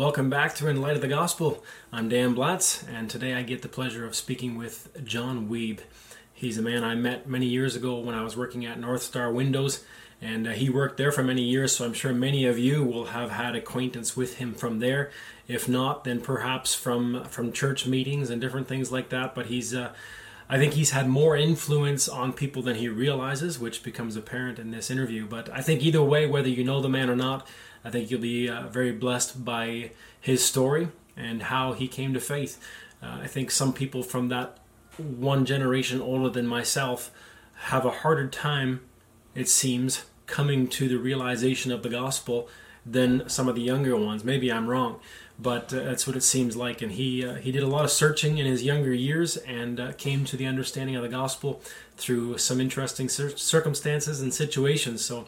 Welcome back to In Light of the Gospel. I'm Dan Blatz, and today I get the pleasure of speaking with John Weeb. He's a man I met many years ago when I was working at North Star Windows, and uh, he worked there for many years, so I'm sure many of you will have had acquaintance with him from there. If not, then perhaps from from church meetings and different things like that. But he's uh, I think he's had more influence on people than he realizes, which becomes apparent in this interview. But I think either way, whether you know the man or not, I think you'll be uh, very blessed by his story and how he came to faith. Uh, I think some people from that one generation older than myself have a harder time, it seems, coming to the realization of the gospel than some of the younger ones. Maybe I'm wrong, but uh, that's what it seems like. And he uh, he did a lot of searching in his younger years and uh, came to the understanding of the gospel through some interesting cir- circumstances and situations. So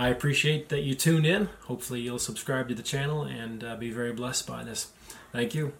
I appreciate that you tuned in. Hopefully, you'll subscribe to the channel and uh, be very blessed by this. Thank you.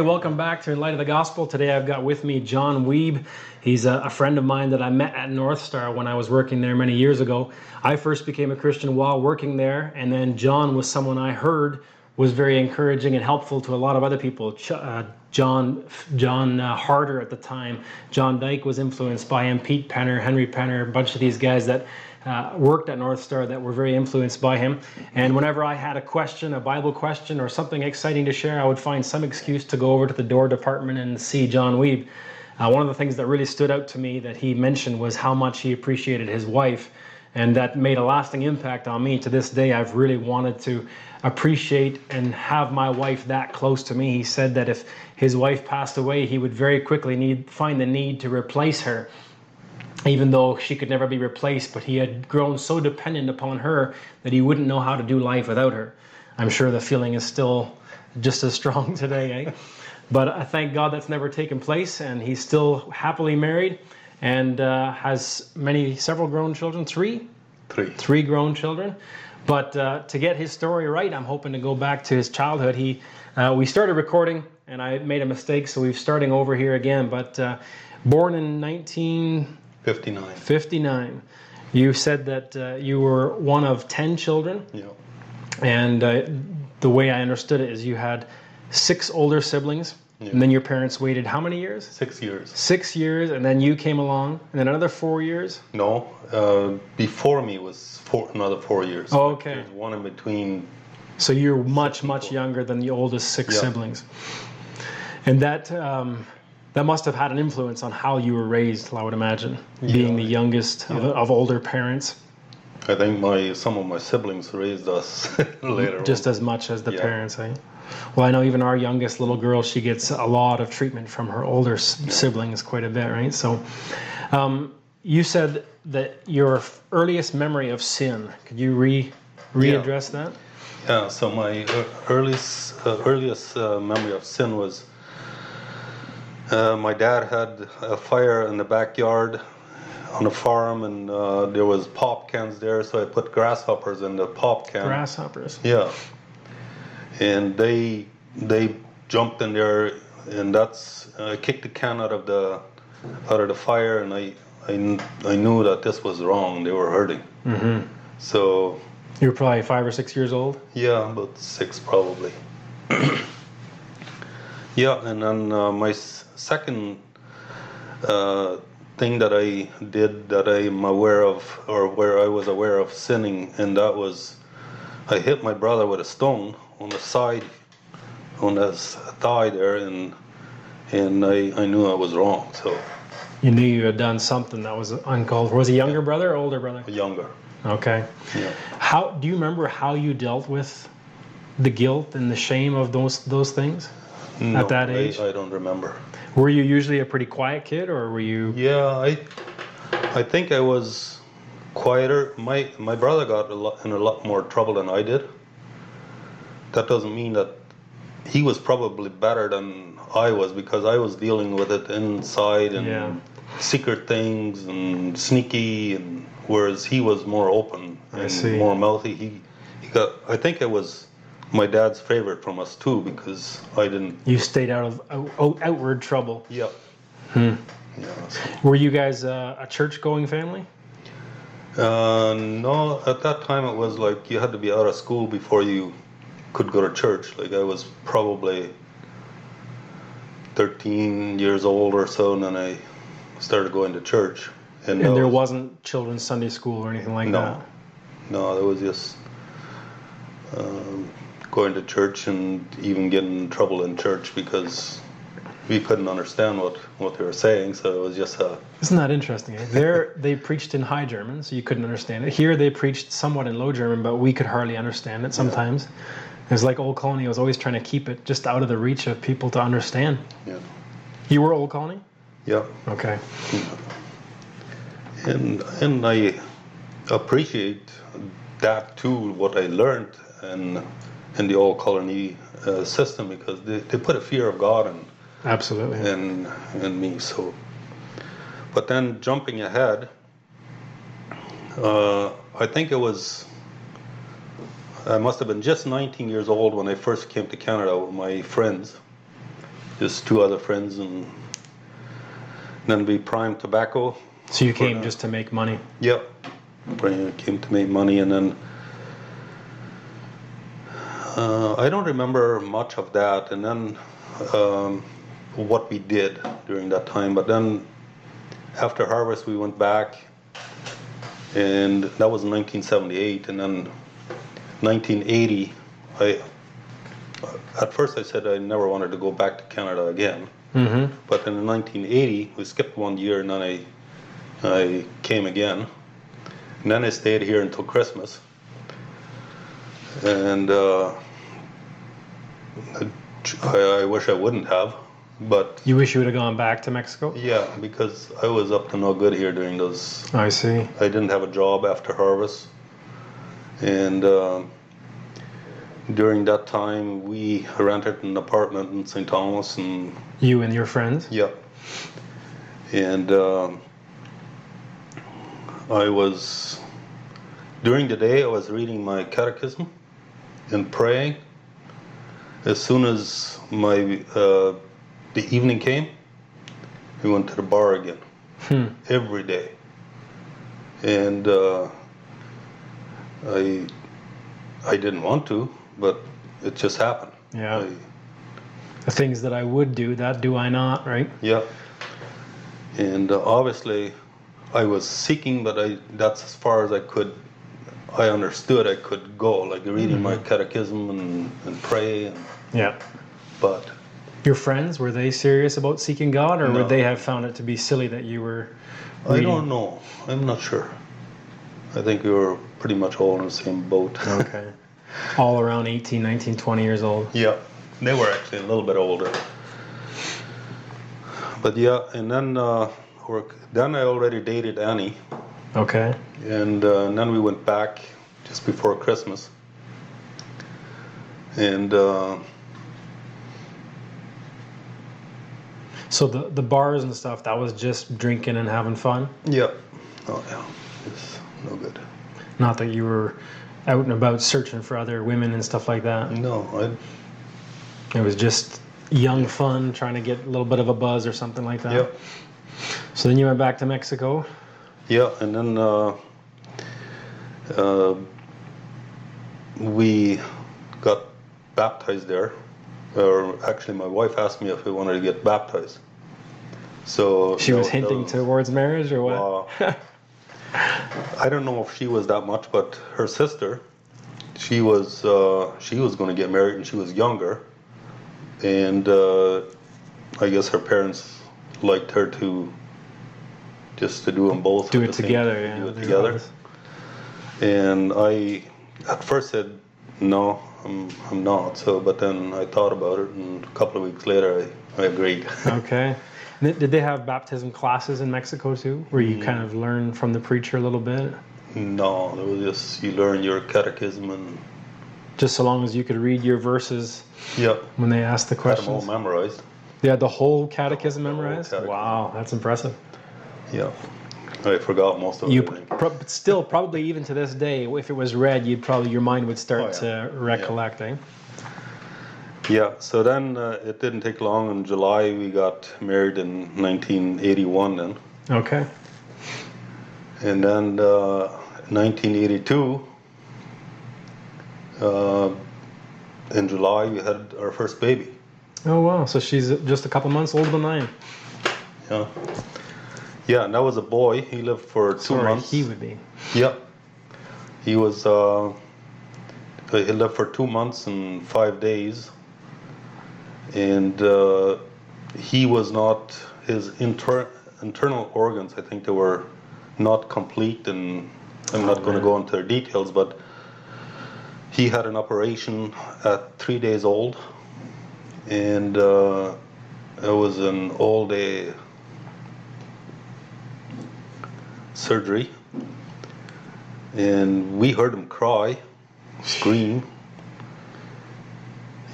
Hey, welcome back to In Light of the Gospel. Today I've got with me John Weeb. He's a, a, friend of mine that I met at North Star when I was working there many years ago. I first became a Christian while working there, and then John was someone I heard was very encouraging and helpful to a lot of other people. Ch- uh, John John uh, Harder at the time. John Dyke was influenced by him. Pete Penner, Henry Penner, a bunch of these guys that uh, worked at North Star that were very influenced by him. And whenever I had a question, a Bible question, or something exciting to share, I would find some excuse to go over to the door department and see John Weeb. Uh, one of the things that really stood out to me that he mentioned was how much he appreciated his wife. And that made a lasting impact on me. To this day, I've really wanted to appreciate and have my wife that close to me. He said that if his wife passed away, he would very quickly need find the need to replace her even though she could never be replaced, but he had grown so dependent upon her that he wouldn't know how to do life without her. I'm sure the feeling is still just as strong today, eh? But I thank God that's never taken place, and he's still happily married and uh, has many, several grown children. Three? Three. Three grown children. But uh, to get his story right, I'm hoping to go back to his childhood. He, uh, we started recording, and I made a mistake, so we're starting over here again. But uh, born in 19. 59. 59. You said that uh, you were one of 10 children. Yeah. And uh, the way I understood it is you had six older siblings. Yeah. And then your parents waited how many years? Six years. Six years, and then you came along, and then another four years? No, uh, before me was four, another four years. Oh, okay. There's one in between. So you're much, much younger than the oldest six Yeah. siblings. And that um, that must have had an influence on how you were raised, I would imagine, being the youngest of, Yeah. of older parents, I think my some of my siblings raised us later. just on. as much as the Yeah. parents. Eh? Well, I know even our youngest little girl, she gets a lot of treatment from her older siblings, quite a bit, right? So, um, you said that your earliest memory of sin. Could you re readdress that? Yeah. So my uh, earliest uh, earliest uh, memory of sin was. Uh, my dad had a fire in the backyard on a farm, and uh, there was pop cans there, so I put grasshoppers in the pop can. Grasshoppers. Yeah. And they they jumped in there, and that's I kicked the can out of the out of the fire, and I I, I knew that this was wrong. They were hurting. Mm-hmm. So You were probably five or six years old. yeah, about six probably. yeah, and then uh, my second uh, thing that I did that I'm aware of, or where I was aware of sinning, and that was I hit my brother with a stone on the side, on his thigh there, and and I, I knew I was wrong. So You knew you had done something that was uncalled for. Was he younger brother or older brother? younger. Okay. Yeah. How do you remember how you dealt with the guilt and the shame of those those things? Mm. No, that age? I, don't remember. Were you usually a pretty quiet kid, or were you? Yeah, I I think I was quieter. My my brother got a lot, in a lot more trouble than I did. That doesn't mean that he was probably better than I was because I was dealing with it inside and Yeah. secret things and sneaky and whereas he was more open I and see. more mouthy. He he got I think I was my dad's favorite from us too because I didn't. You stayed out of out, out- outward trouble. Yep. Hmm. Yeah, so- Were you guys uh, a church-going family? Uh, no, at that time it was like you had to be out of school before you could go to church. Like I was probably 13 years old or so, and then I started going to church. And that there was- wasn't children's Sunday school or anything like No. that. No, it was just um, going to church and even getting in trouble in church because we couldn't understand what, what they were saying. So it was just a Isn't that interesting? eh? There, they preached in High German, so you couldn't understand it. Here, they preached somewhat in Low German, but we could hardly understand it sometimes. It was like Old Colony was always trying to keep it just out of the reach of people to understand. you know, You were Old Colony? yeah. Okay. and and I appreciate that too. What I learned in in the old colony uh, system because they, they put a fear of God in Absolutely. in in me. So, but then jumping ahead, uh, I think it was. I must have been just 19 years old when I first came to Canada with my friends, just two other friends, and then we primed tobacco So you came just to make money. Yep. Brian came to make money, and then uh, I don't remember much of that, and then um, what we did during that time. But then after harvest, we went back, and that was 1978, and then 1980. I at first I said I never wanted to go back to Canada again. Mm-hmm. But in 1980, we skipped one year, and then I, I came again. And then I stayed here until Christmas. And uh, I, I wish I wouldn't have, but You wish you would have gone back to Mexico? yeah, because I was up to no good here during those. I see. I didn't have a job after harvest, and uh, during that time we rented an apartment in St. Thomas, and You and your friends? Yeah. And um, I was, during the day, I was reading my catechism and praying. As soon as my uh, the evening came, we went to the bar again Hmm. every day. And uh, I, I didn't want to, but it just happened. Yeah. I, The things that I would do, that do I not, right? Yeah. And uh, obviously, I was seeking, but I that's as far as I could. I understood I could go, like reading my catechism and, and pray, and, Yeah. but Your friends, were they serious about seeking God, or No. would they have found it to be silly that you were I don't know. I'm not sure. I think we were pretty much all in the same boat. Okay. All around 18, 19, 20 years old. yeah, they were actually a little bit older. But yeah, and then uh. Then I already dated Annie. Okay. and, uh, then we went back just before Christmas. And uh, So the, the bars and stuff, that was just drinking and having fun? yeah, oh yeah, it's no good. Not that you were out and about searching for other women and stuff like that. No, I It was just young fun, trying to get a little bit of a buzz or something like that. yeah So then you went back to Mexico. Yeah, and then uh, uh, we got baptized there. Or actually, my wife asked me if we wanted to get baptized. So She was that- hinting that- towards marriage or what? I don't know if she was that much, but her sister, she was uh, she was going to get married and she was younger, and uh, I guess her parents liked her to just to do them both. do it the same- together, yeah. Do it together. And I at first said no, I'm I'm not. So, but then I thought about it, and a couple of weeks later, I, I agreed. Okay. Did they have baptism classes in Mexico too, where Mm. you kind of learn from the preacher a little bit? no, it was just you learn your catechism and Just so long as you could read your verses yeah. when they asked the Had them all memorized. You had the whole catechism The whole memorized? catechism. Wow, that's impressive. Yeah. I forgot most of it. You I think. pro- but still probably even to this day, if it was read, you'd probably your mind would start Oh, yeah. to recollect. Eh? Yeah, so then uh, it didn't take long. In July, we got married in 1981 then. Okay. And then uh, 1982, uh, in July, we had our first baby. Oh wow. So she's just a couple months older than I am. Yeah. Yeah, and that was a boy. He lived for two Sorry, months. he would be. Yeah. He was, uh, he lived for two months and five days. And uh, he was not, his inter- internal organs, I think they were not complete. And I'm not going to go into the details, but he had an operation at three days old. And uh, it was an all day surgery and we heard him cry, scream,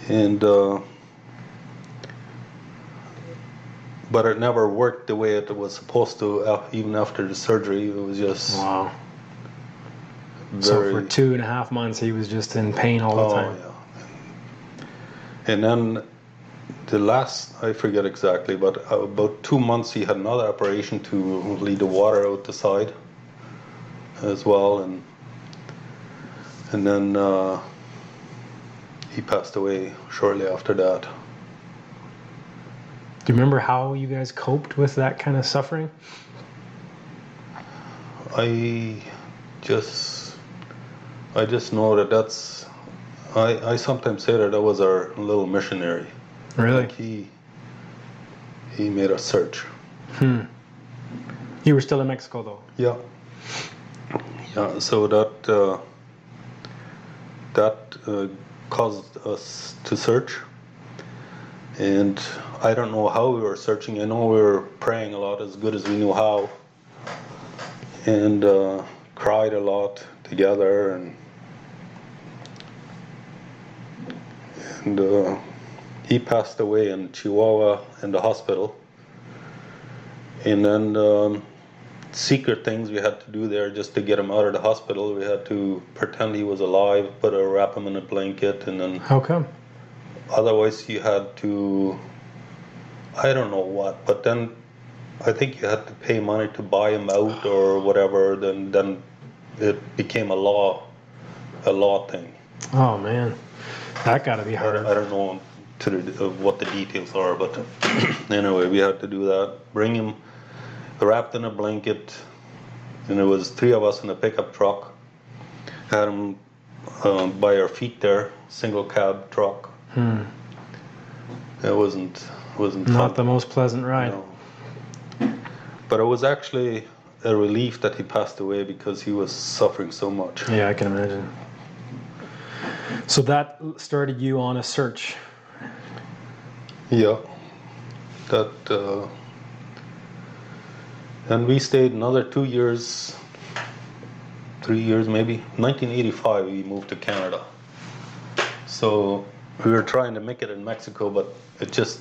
and uh, but it never worked the way it was supposed to. Uh, even after the surgery, it was just Wow. So for two and a half months, he was just in pain all the oh time. yeah. And then the last, I forget exactly, but about two months, he had another operation to lead the water out the side as well, and and then uh, he passed away shortly after that. Do you remember how you guys coped with that kind of suffering? I just, I just know that that's. I, I sometimes say that that was our little missionary. Really? Like he, he made a search. Hmm. You were still in Mexico though. Yeah. Yeah. So that uh, that uh, caused us to search, and I don't know how we were searching. I know we were praying a lot, as good as we knew how, and uh, cried a lot together, and and uh, he passed away in Chihuahua in the hospital, and then. Um, secret things we had to do there just to get him out of the hospital. We had to pretend he was alive, put a wrap him in a blanket, and then How come? otherwise you had to. I don't know what, but then I think you had to pay money to buy him out or whatever. Then then it became a law, a law thing. Oh man, that got to be I hard. don't, I don't know to the, uh, what the details are, but anyway, we had to do that. Bring him wrapped in a blanket, and it was three of us in a pickup truck. Had him um, by our feet there, single cab truck. Hmm. It wasn't wasn't Not fun. the most pleasant ride. No. But it was actually a relief that he passed away because he was suffering so much. Yeah, I can imagine. So that started you on a search. Yeah. That uh, and we stayed another two years, three years maybe. 1985 we moved to Canada. So we were trying to make it in Mexico, but it just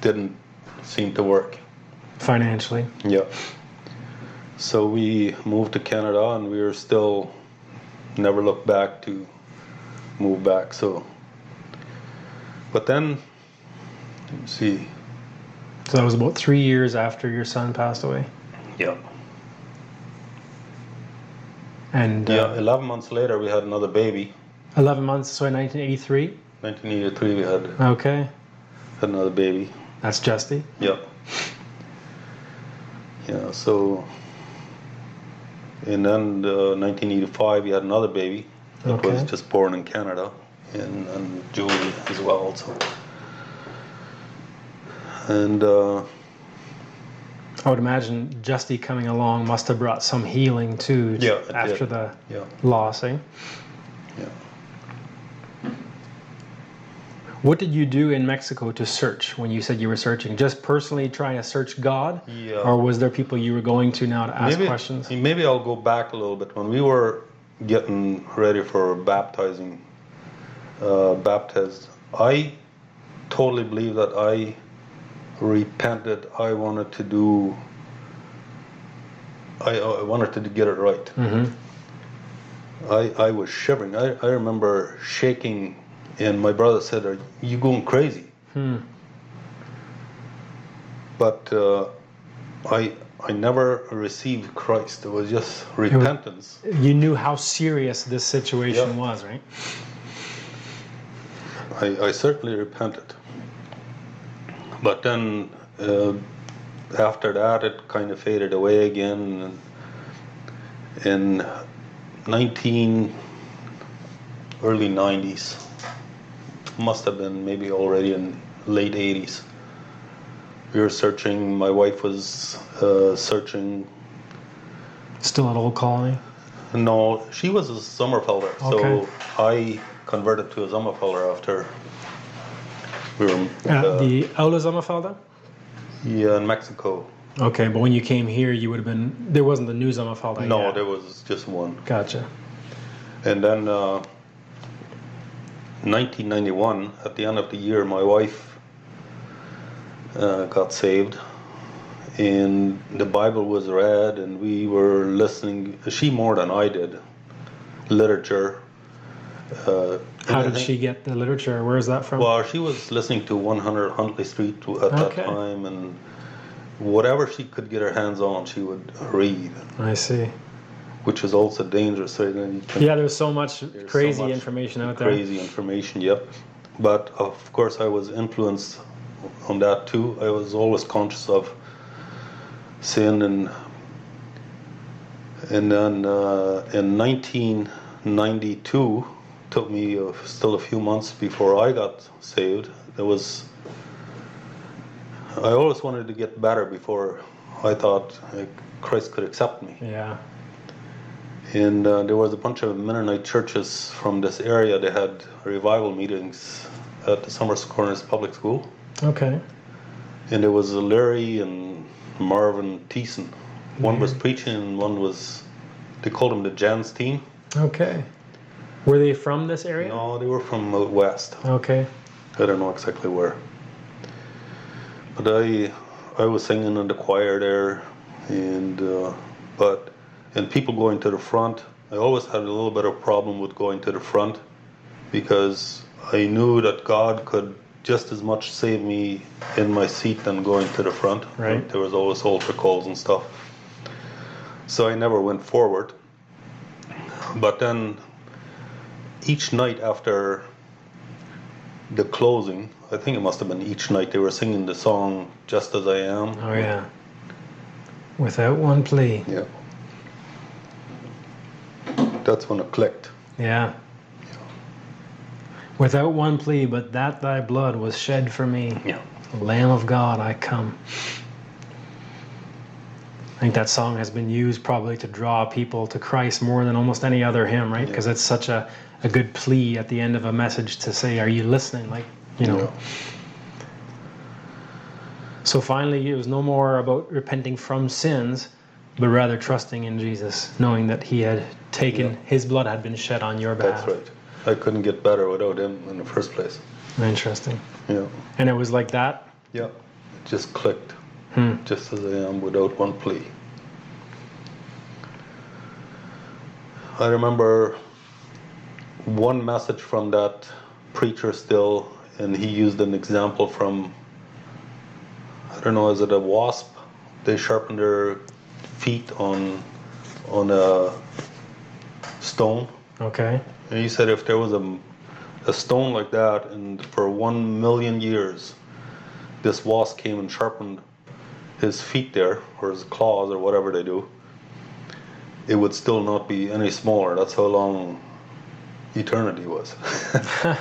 didn't seem to work. Financially. Yeah. So we moved to Canada, and we were still never looked back to move back. So, but then, let me see. So that was about three years after your son passed away. Yeah. And Yeah. uh, 11 months later, we had another baby. 11 months, so in 1983. 1983, we had, Okay. had another baby. That's Justy. Yeah. Yeah. So, and then uh, 1985, we had another baby that was just born in Canada, and, and Julie as well. So, and uh, I would imagine Justy coming along must have brought some healing too Yeah, after did. the yeah, loss, eh? yeah. What did you do in Mexico to search when you said you were searching? Just personally trying to search God? Yeah. Or was there people you were going to now to ask maybe, questions? Maybe I'll go back a little bit. When we were getting ready for baptizing, uh, baptized, I totally believe that I repented. I wanted to do. I, I wanted to get it right. hmm I, I was shivering. I, I remember shaking And my brother said, Are you going crazy? Hmm. But uh, I, I never received Christ. It was just repentance. You knew how serious this situation Yeah. was, right? I, I certainly repented. But then uh, after that, it kind of faded away again. And in 19, early 90s, must have been maybe already in late 80s. We were searching, my wife was uh, searching. Still at Old Colony. No, she was a Sommerfelder. Okay. So I converted to a Sommerfelder after we were Uh, uh, the Aula Sommerfelder? yeah, in Mexico. Okay, but when you came here, you would have been. There wasn't the new Sommerfelder. No, yet. there was just one. Gotcha. And then uh, 1991, at the end of the year, my wife uh, got saved, and the Bible was read, and we were listening. She more than I did, literature. Uh, How did anything- she get the literature? Where is that from? Well, she was listening to 100 Huntley Street at that time, and whatever she could get her hands on, she would read, I see. which is also dangerous. Right? And you can- Yeah, there's so much There's so crazy much information out there. Crazy information, yep. But of course, I was influenced on that too. I was always conscious of sin, and and then uh, in 1992, took me uh, still a few months before I got saved. There was I always wanted to get better before I thought uh, Christ could accept me Yeah. and uh, there was a bunch of Mennonite churches from this area. They had revival meetings at the Summers Corners Public School, Okay. and there was Larry and Marvin Thiessen. One was Mhm. preaching, and one was they called him the Jans team. Okay. Were they from this area? No, they were from out west. Okay. I don't know exactly where. But I I was singing in the choir there, and uh, but and people going to the front. I always had a little bit of problem with going to the front because I knew that God could just as much save me in my seat than going to the front. Right. There was always altar calls and stuff. So I never went forward. But then each night after the closing, I think it must have been each night they were singing the song "Just as I Am." Oh yeah. Without one plea. Yeah. That's when it clicked. Yeah. Without one plea, but that thy blood was shed for me. Yeah. Lamb of God, I come. I think that song has been used probably to draw people to Christ more than almost any other hymn, right? Because it's such a, a good plea at the end of a message to say, Are you listening? Like, you know. So finally, it was no more about repenting from sins, but rather trusting in Jesus, knowing that He had taken, Yeah. His blood had been shed on your behalf. That's right. I couldn't get better without him in the first place. Interesting. Yeah. And it was like that. Yeah. It just clicked. Hmm. Just as I am without one plea. I remember one message from that preacher still, and he used an example from, I don't know, is it a wasp? They sharpen their feet on, on a stone. Okay. And he said if there was a, a stone like that, and for one million years, this wasp came and sharpened his feet there, or his claws, or whatever they do, it would still not be any smaller. That's how long eternity was.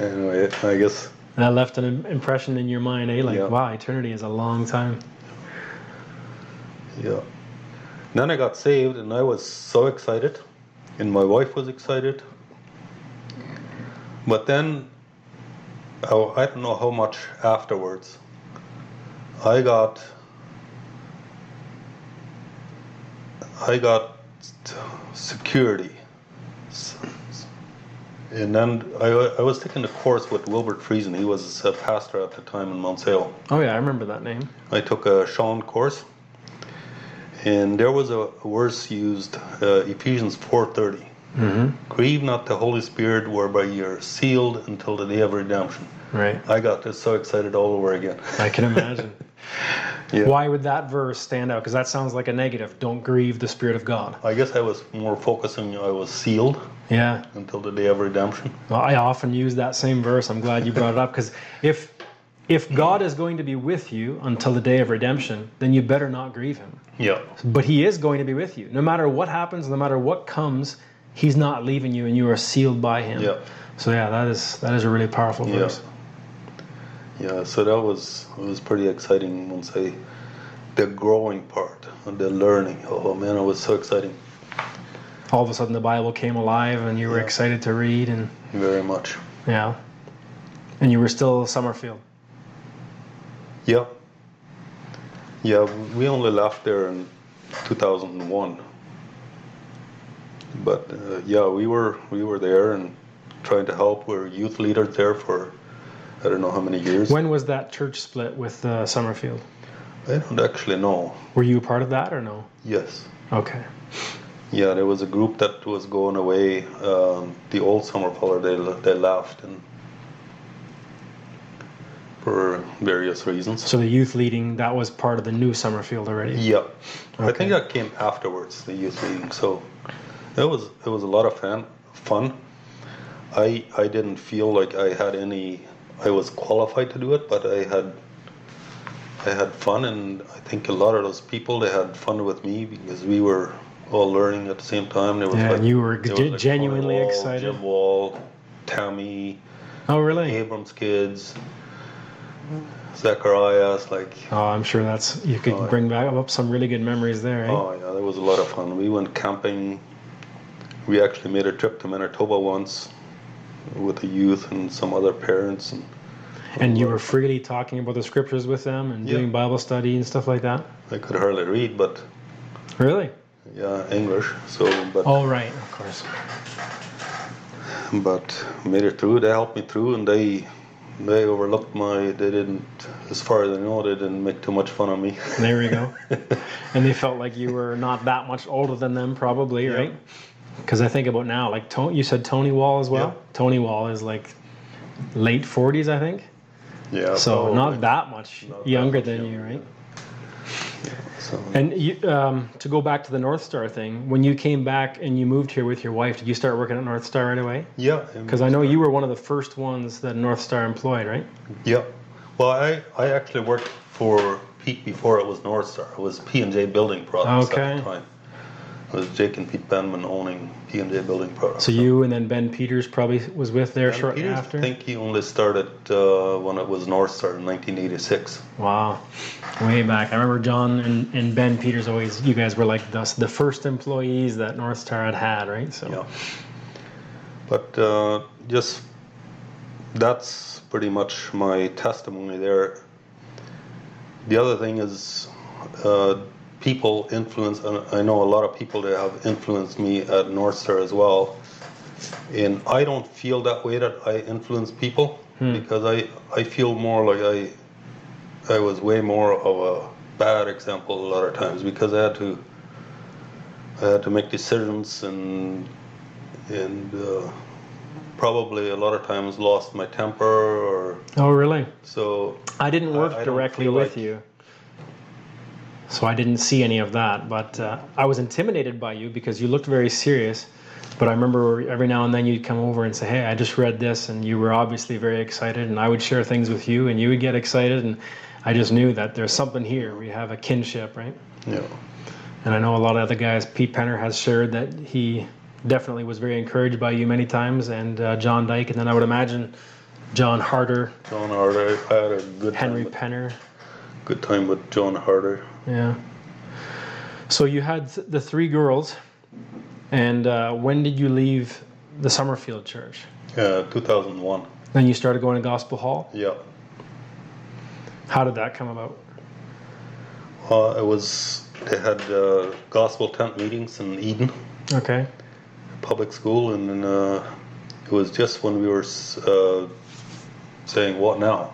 anyway, I guess, That left an impression in your mind, eh? Like, Yeah. wow, eternity is a long time. yeah. Then I got saved, and I was so excited, and my wife was excited. But then, oh, I don't know how much afterwards, I got, I got security. And then I, I was taking a course with Wilbert Friesen. He was a pastor at the time in Mount Salem. Oh, yeah, I remember that name. I took a Sean course, and there was a, verse used, uh, Ephesians 4:30, Grieve not the Holy Spirit, whereby you're sealed until the day of redemption. Right. I got this so excited all over again. I can imagine. Yeah. Why would that verse stand out? Because that sounds like a negative. Don't grieve the Spirit of God. I guess I was more focusing. I was sealed Yeah. until the day of redemption. Well, I often use that same verse. I'm glad you brought it up because if if God is going to be with you until the day of redemption, then you better not grieve Him. Yeah. But He is going to be with you, no matter what happens, no matter what comes. He's not leaving you, and you are sealed by Him. Yeah. So yeah, that is that is a really powerful verse. Yeah. Yeah, so that was it was pretty exciting once I the growing part and the learning. Oh man, it was so exciting. All of a sudden, the Bible came alive, and you were Yeah. excited to read, and Very much. yeah, and you were still Sommerfeld. Yeah. Yeah, we only left there in 2001. But uh, yeah, we were we were there and trying to help. We were youth leaders there for I don't know how many years. When was that church split with uh, Sommerfeld? I don't actually know. Were you a part of that or no? Yes. Okay. Yeah, there was a group that was going away. Um, the old Summerfeller they they left and for various reasons. So the youth leading that was part of the new Sommerfeld already. Yeah, I think that came afterwards the youth leading. So it was it was a lot of fun. Fun. I I didn't feel like I had any. I was qualified to do it, but I had I had fun, and I think a lot of those people they had fun with me because we were all learning at the same time. There was Yeah, like, you were was like genuinely Wall, excited. Jim Wall, Tammy, Oh really? Abrams kids, Zacharias, like Oh, I'm sure that's you could Oh, bring back up some really good memories there. Eh? Oh yeah, that was a lot of fun. We went camping. We actually made a trip to Manitoba once with the youth and some other parents. And and you were freely talking about the scriptures with them and Yeah. doing Bible study and stuff like that. I could hardly read, but Really? yeah, English. So, but Oh right, of course. but made it through. They helped me through, and they they overlooked my. They didn't, as far as I know, they didn't make too much fun of me. There we go. and they felt like you were not that much older than them, probably, Yeah. right? Because I think about now, like Tony, you said Tony Wall as well. Tony Wall is like late 40s, I think. yeah. So probably. not that much Not that younger much than you, right? So, And you, um, to go back to the North Star thing, when you came back and you moved here with your wife, did you start working at North Star right away? yeah. Because I know you were one of the first ones that North Star employed, right? Yeah. Well, I, I actually worked for Pete before it was North Star. It was P and J Building Products Okay. at the time. Was Jake and Pete Benman owning P and J Building Products. So you and then Ben Peters probably was with there And shortly Peters, after. I think he only started uh, when it was North Star in 1986. Wow, way back. I remember John and, and Ben Peters always. You guys were like the the first employees that North Star had had, right? So Yeah. But uh, just that's pretty much my testimony there. The other thing is uh, people influence, and I know a lot of people that have influenced me at North Star as well. And I don't feel that way that I influence people because I, I feel more like I I was way more of a bad example a lot of times because I had to I had to make decisions and and uh, probably a lot of times lost my temper or Oh, really? so I didn't work I- I directly with like- you, so I didn't see any of that. But uh, I was intimidated by you because you looked very serious. But I remember every now and then you'd come over and say, "Hey, I just read this," and you were obviously very excited. And I would share things with you, and you would get excited. And I just knew that there's something here. We have a kinship, right? yeah And I know a lot of other guys. Pete Penner has shared that he definitely was very encouraged by you many times, and uh, John Dyke, and then I would imagine John Harder, John Harder I had a good Henry Penner. Good time with John Harder Yeah. So you had the three girls, and uh, when did you leave the Sommerfeld Church? yeah 2001 Then you started going to Gospel Hall. yeah How did that come about? uh, it was they had uh, gospel tent meetings in Eden Okay. public school and then uh, it was just when we were uh, saying what now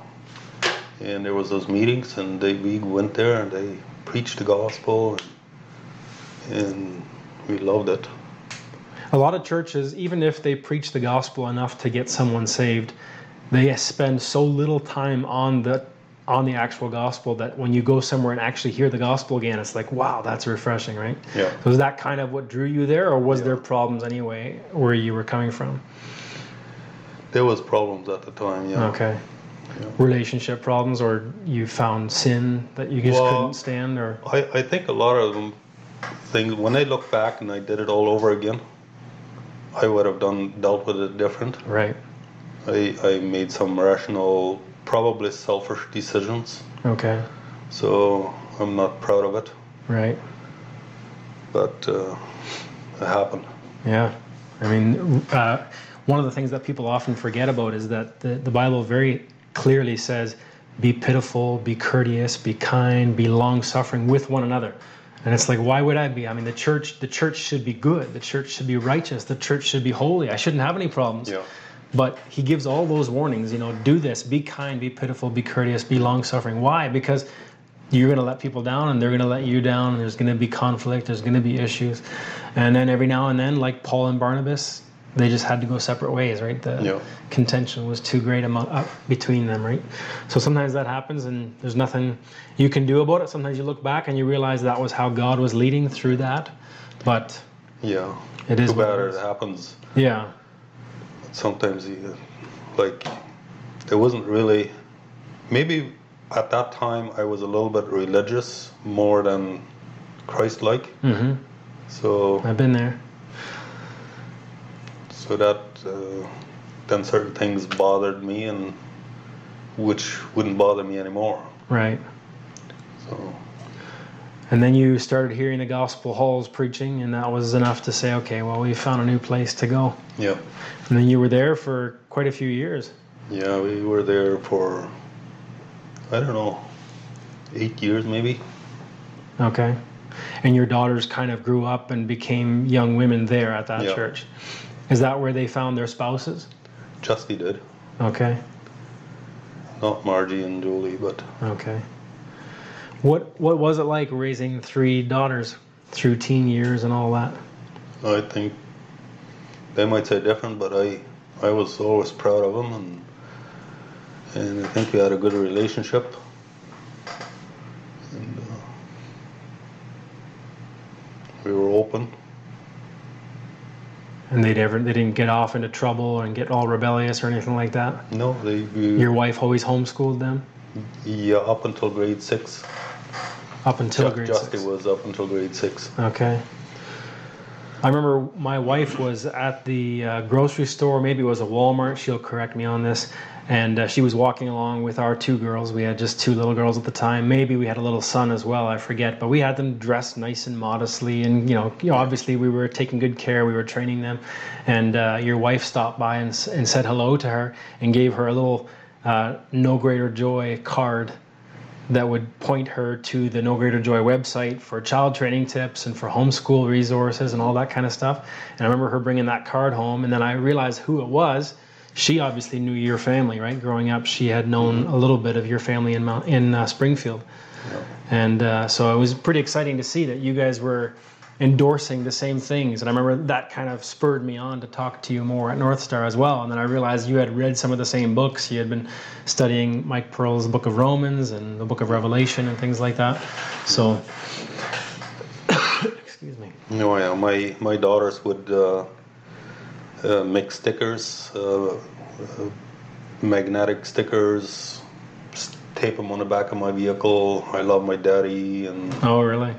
and there was those meetings and they we went there and they preached the gospel and, and we loved it A lot of churches, even if they preach the gospel enough to get someone saved, they spend so little time on the on the actual gospel that when you go somewhere and actually hear the gospel again, it's like, wow, that's refreshing, right? Yeah. So is that kind of what drew you there, or was Yeah. there problems anyway where you were coming from? There was problems at the time. Yeah. Okay. Relationship problems, or you found sin that you just Well, couldn't stand, or I, I think a lot of them things when I look back and I did it all over again, I would have done dealt with it different. right? I, I made some rational, probably selfish decisions. Okay. So I'm not proud of it, Right. but uh, it happened. Yeah, I mean, uh, one of the things that people often forget about is that the, the Bible very clearly says, be pitiful, be courteous, be kind, be long suffering with one another. And it's like, why would I be? I mean, the church, the church should be good. The church should be righteous. The church should be holy. I shouldn't have any problems. Yeah. But he gives all those warnings, you know, do this, be kind, be pitiful, be courteous, be long suffering. Why? Because you're going to let people down and they're going to let you down and there's going to be conflict, there's going to be issues. And then every now and then, like Paul and Barnabas, they just had to go separate ways, right? The Yeah. contention was too great among, uh, between them, right? So sometimes that happens and there's nothing you can do about it. Sometimes you look back and you realize that was how God was leading through that. But Yeah. it is Too bad it it happens. Yeah. Sometimes, you, like, it wasn't really. Maybe at that time I was a little bit religious more than Christ-like. hmm So I've been there. So that uh, then certain things bothered me and which wouldn't bother me anymore. Right. So And then you started hearing the gospel halls preaching, and that was enough to say, okay, well, we found a new place to go. yeah, And then you were there for quite a few years. yeah, we were there for I don't know eight years maybe. Okay. And your daughters kind of grew up and became young women there at that Yeah. church. Is that where they found their spouses? Justy did, Okay. not Margie and Julie, but Okay. What what was it like raising three daughters through teen years and all that? I think they might say different, but I I was always proud of them, and and I think we had a good relationship. And, uh, we were open. And they never they didn't get off into trouble and get all rebellious or anything like that. No, they we, Your wife always homeschooled them yeah up until grade six. up until Ju- grade Justy six. was up until grade six. Okay. I remember my wife was at the uh, grocery store, maybe it was a Walmart, she'll correct me on this, and uh, she was walking along with our two girls. We had just two little girls at the time. Maybe we had a little son as well, I forget, but we had them dressed nice and modestly, and you know, obviously we were taking good care, we were training them. And uh, your wife stopped by and, and said hello to her and gave her a little uh, No Greater Joy card that would point her to the No Greater Joy website for child training tips and for homeschool resources and all that kind of stuff. And I remember her bringing that card home, and then I realized who it was. She obviously knew your family, right? Growing up, she had known a little bit of your family in Mount, in uh, Springfield, and uh, so it was pretty exciting to see that you guys were endorsing the same things. And I remember that kind of spurred me on to talk to you more at North Star as well. And then I realized you had read some of the same books. You had been studying Mike Pearl's Book of Romans and the Book of Revelation and things like that. So, excuse me. No, yeah, my my daughters would uh, uh, make stickers, uh, uh, magnetic stickers, tape them on the back of my vehicle. I love my daddy, and Oh, really?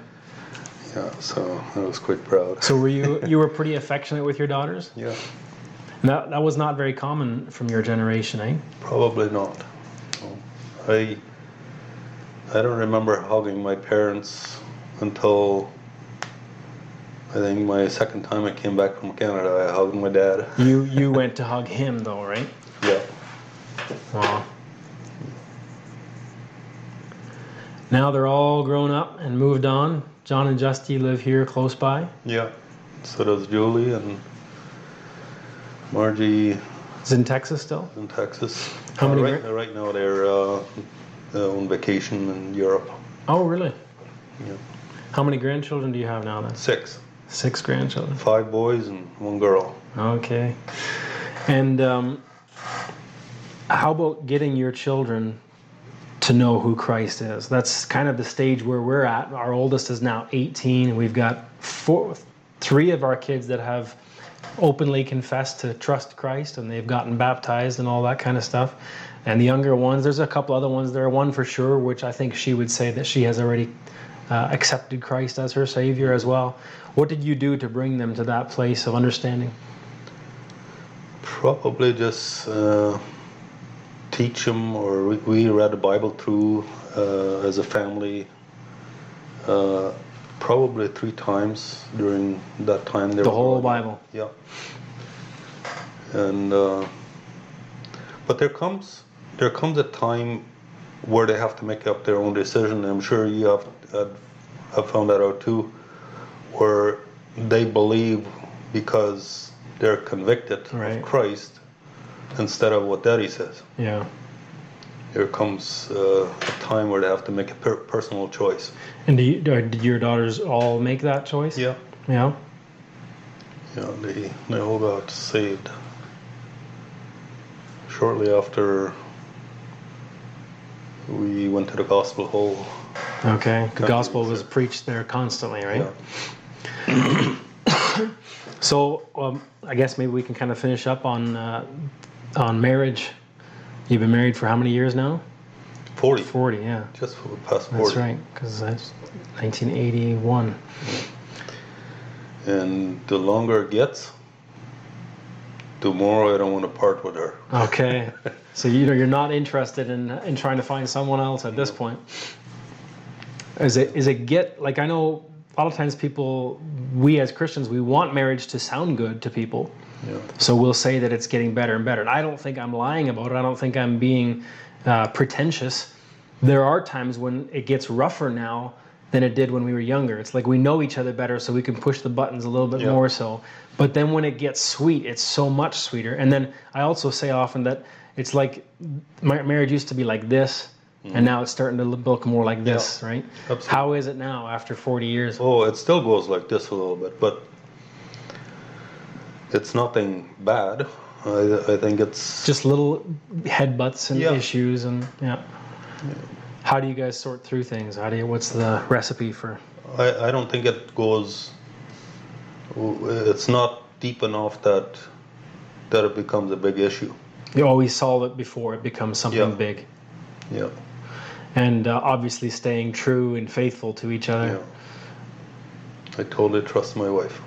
yeah, so I was quite proud. So were you you were pretty affectionate with your daughters? Yeah, And That that was not very common from your generation, eh? probably not. I I don't remember hugging my parents until I think my second time I came back from Canada. I hugged my dad. You you went to hug him though, right? Yeah. Wow. Now they're all grown up and moved on. John and Justy live here close by. Yeah. So does Julie and Margie Is in Texas still? in Texas. How many Uh, right, gra- right now they're uh, on vacation in Europe. Oh, really? Yeah. How many grandchildren do you have now then? Six. Six grandchildren. five boys and one girl. Okay. And um, how about getting your children to know who Christ is? That's kind of the stage where we're at. Our oldest is now 18, and we've got four, three of our kids that have openly confessed to trust Christ, and they've gotten baptized and all that kind of stuff. And the younger ones, there's a couple other ones there. One for sure, which I think she would say that she has already uh, accepted Christ as her Savior as well. What did you do to bring them to that place of understanding? Probably just uh, teach them, or we, read the Bible through uh, as a family. Uh, probably three times during that time. The whole. Bible. Yeah. And uh, but there comes there comes a time where they have to make up their own decision. I'm sure you have have found that out too, where they believe because they're convicted Right. of Christ instead of what Daddy says. Yeah. There comes uh, a time where they have to make a per- personal choice. And do you, did your daughters all make that choice? Yeah. Yeah. Yeah, they they all got saved shortly after we went to the gospel Hall. Okay. The gospel was preached there constantly, right? Yeah. So um, I guess maybe we can kind of finish up on uh, on marriage. You've been married for how many years now? 40. Forty. Yeah. Just for the past 40. That's right. Because that's 1981. And the longer it gets, more I don't want to part with her. Okay. so you know you're not interested in in trying to find someone else at this point. Is it is it get like I know a lot of times people we as Christians we want marriage to sound good to people. Yeah. So we'll say that it's getting better and better. And I don't think I'm lying about it. I don't think I'm being uh, pretentious. There are times when it gets rougher now than it did when we were younger. It's like we know each other better, so we can push the buttons a little bit Yeah. more so. But then when it gets sweet, it's so much sweeter. And then I also say often that it's like mar- marriage used to be like this, and mm-hmm. now it's starting to look more like this, right? Absolutely. How is it now after 40 years? Oh, it still goes like this a little bit, but it's nothing bad. I, I think it's just little headbutts and Yeah. issues and yeah. How do you guys sort through things? How do you? What's the recipe for? I, I don't think it goes. It's not deep enough that that it becomes a big issue. You always solve it before it becomes something Yeah. big, Yeah, and uh, obviously staying true and faithful to each other. yeah. I totally trust my wife.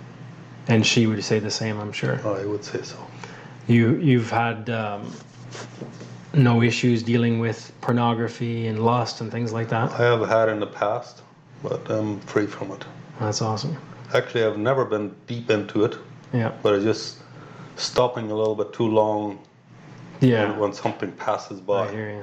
And she would say the same, I'm sure. I would say so. You you've had um, no issues dealing with pornography and lust and things like that. I have had in the past, but I'm free from it. That's awesome. Actually, I've never been deep into it, Yeah. but it's just stopping a little bit too long Yeah. when something passes by. I hear you.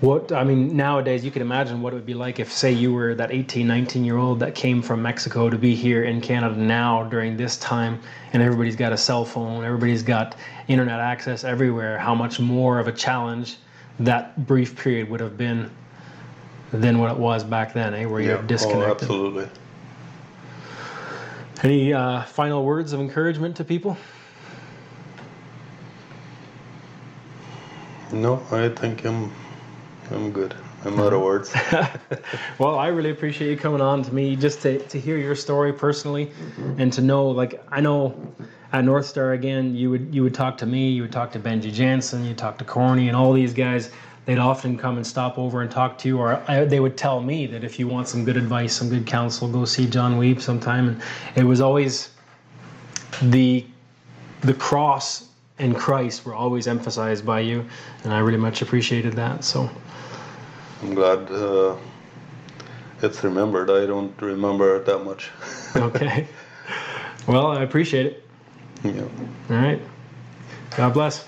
What I mean nowadays, you can imagine what it would be like if, say, you were that 18, 19 year old that came from Mexico to be here in Canada now during this time, and everybody's got a cell phone, everybody's got internet access everywhere. How much more of a challenge that brief period would have been than what it was back then, eh? Where you're Oh, disconnected. absolutely. Any uh, final words of encouragement to people? No, I think I'm I'm good. I'm out of words. well, I really appreciate you coming on to me just to, to hear your story personally mm-hmm. and to know like I know at North Star again you would you would talk to me, you would talk to Benji Jansen, you talk to Corny and all these guys. They'd often come and stop over and talk to you, or I, they would tell me that if you want some good advice, some good counsel, go see John Wiebe sometime. And it was always the the cross and Christ were always emphasized by you, and I really much appreciated that. So. I'm glad uh, it's remembered. I don't remember it that much. Okay. Well, I appreciate it. yeah. All right. God bless.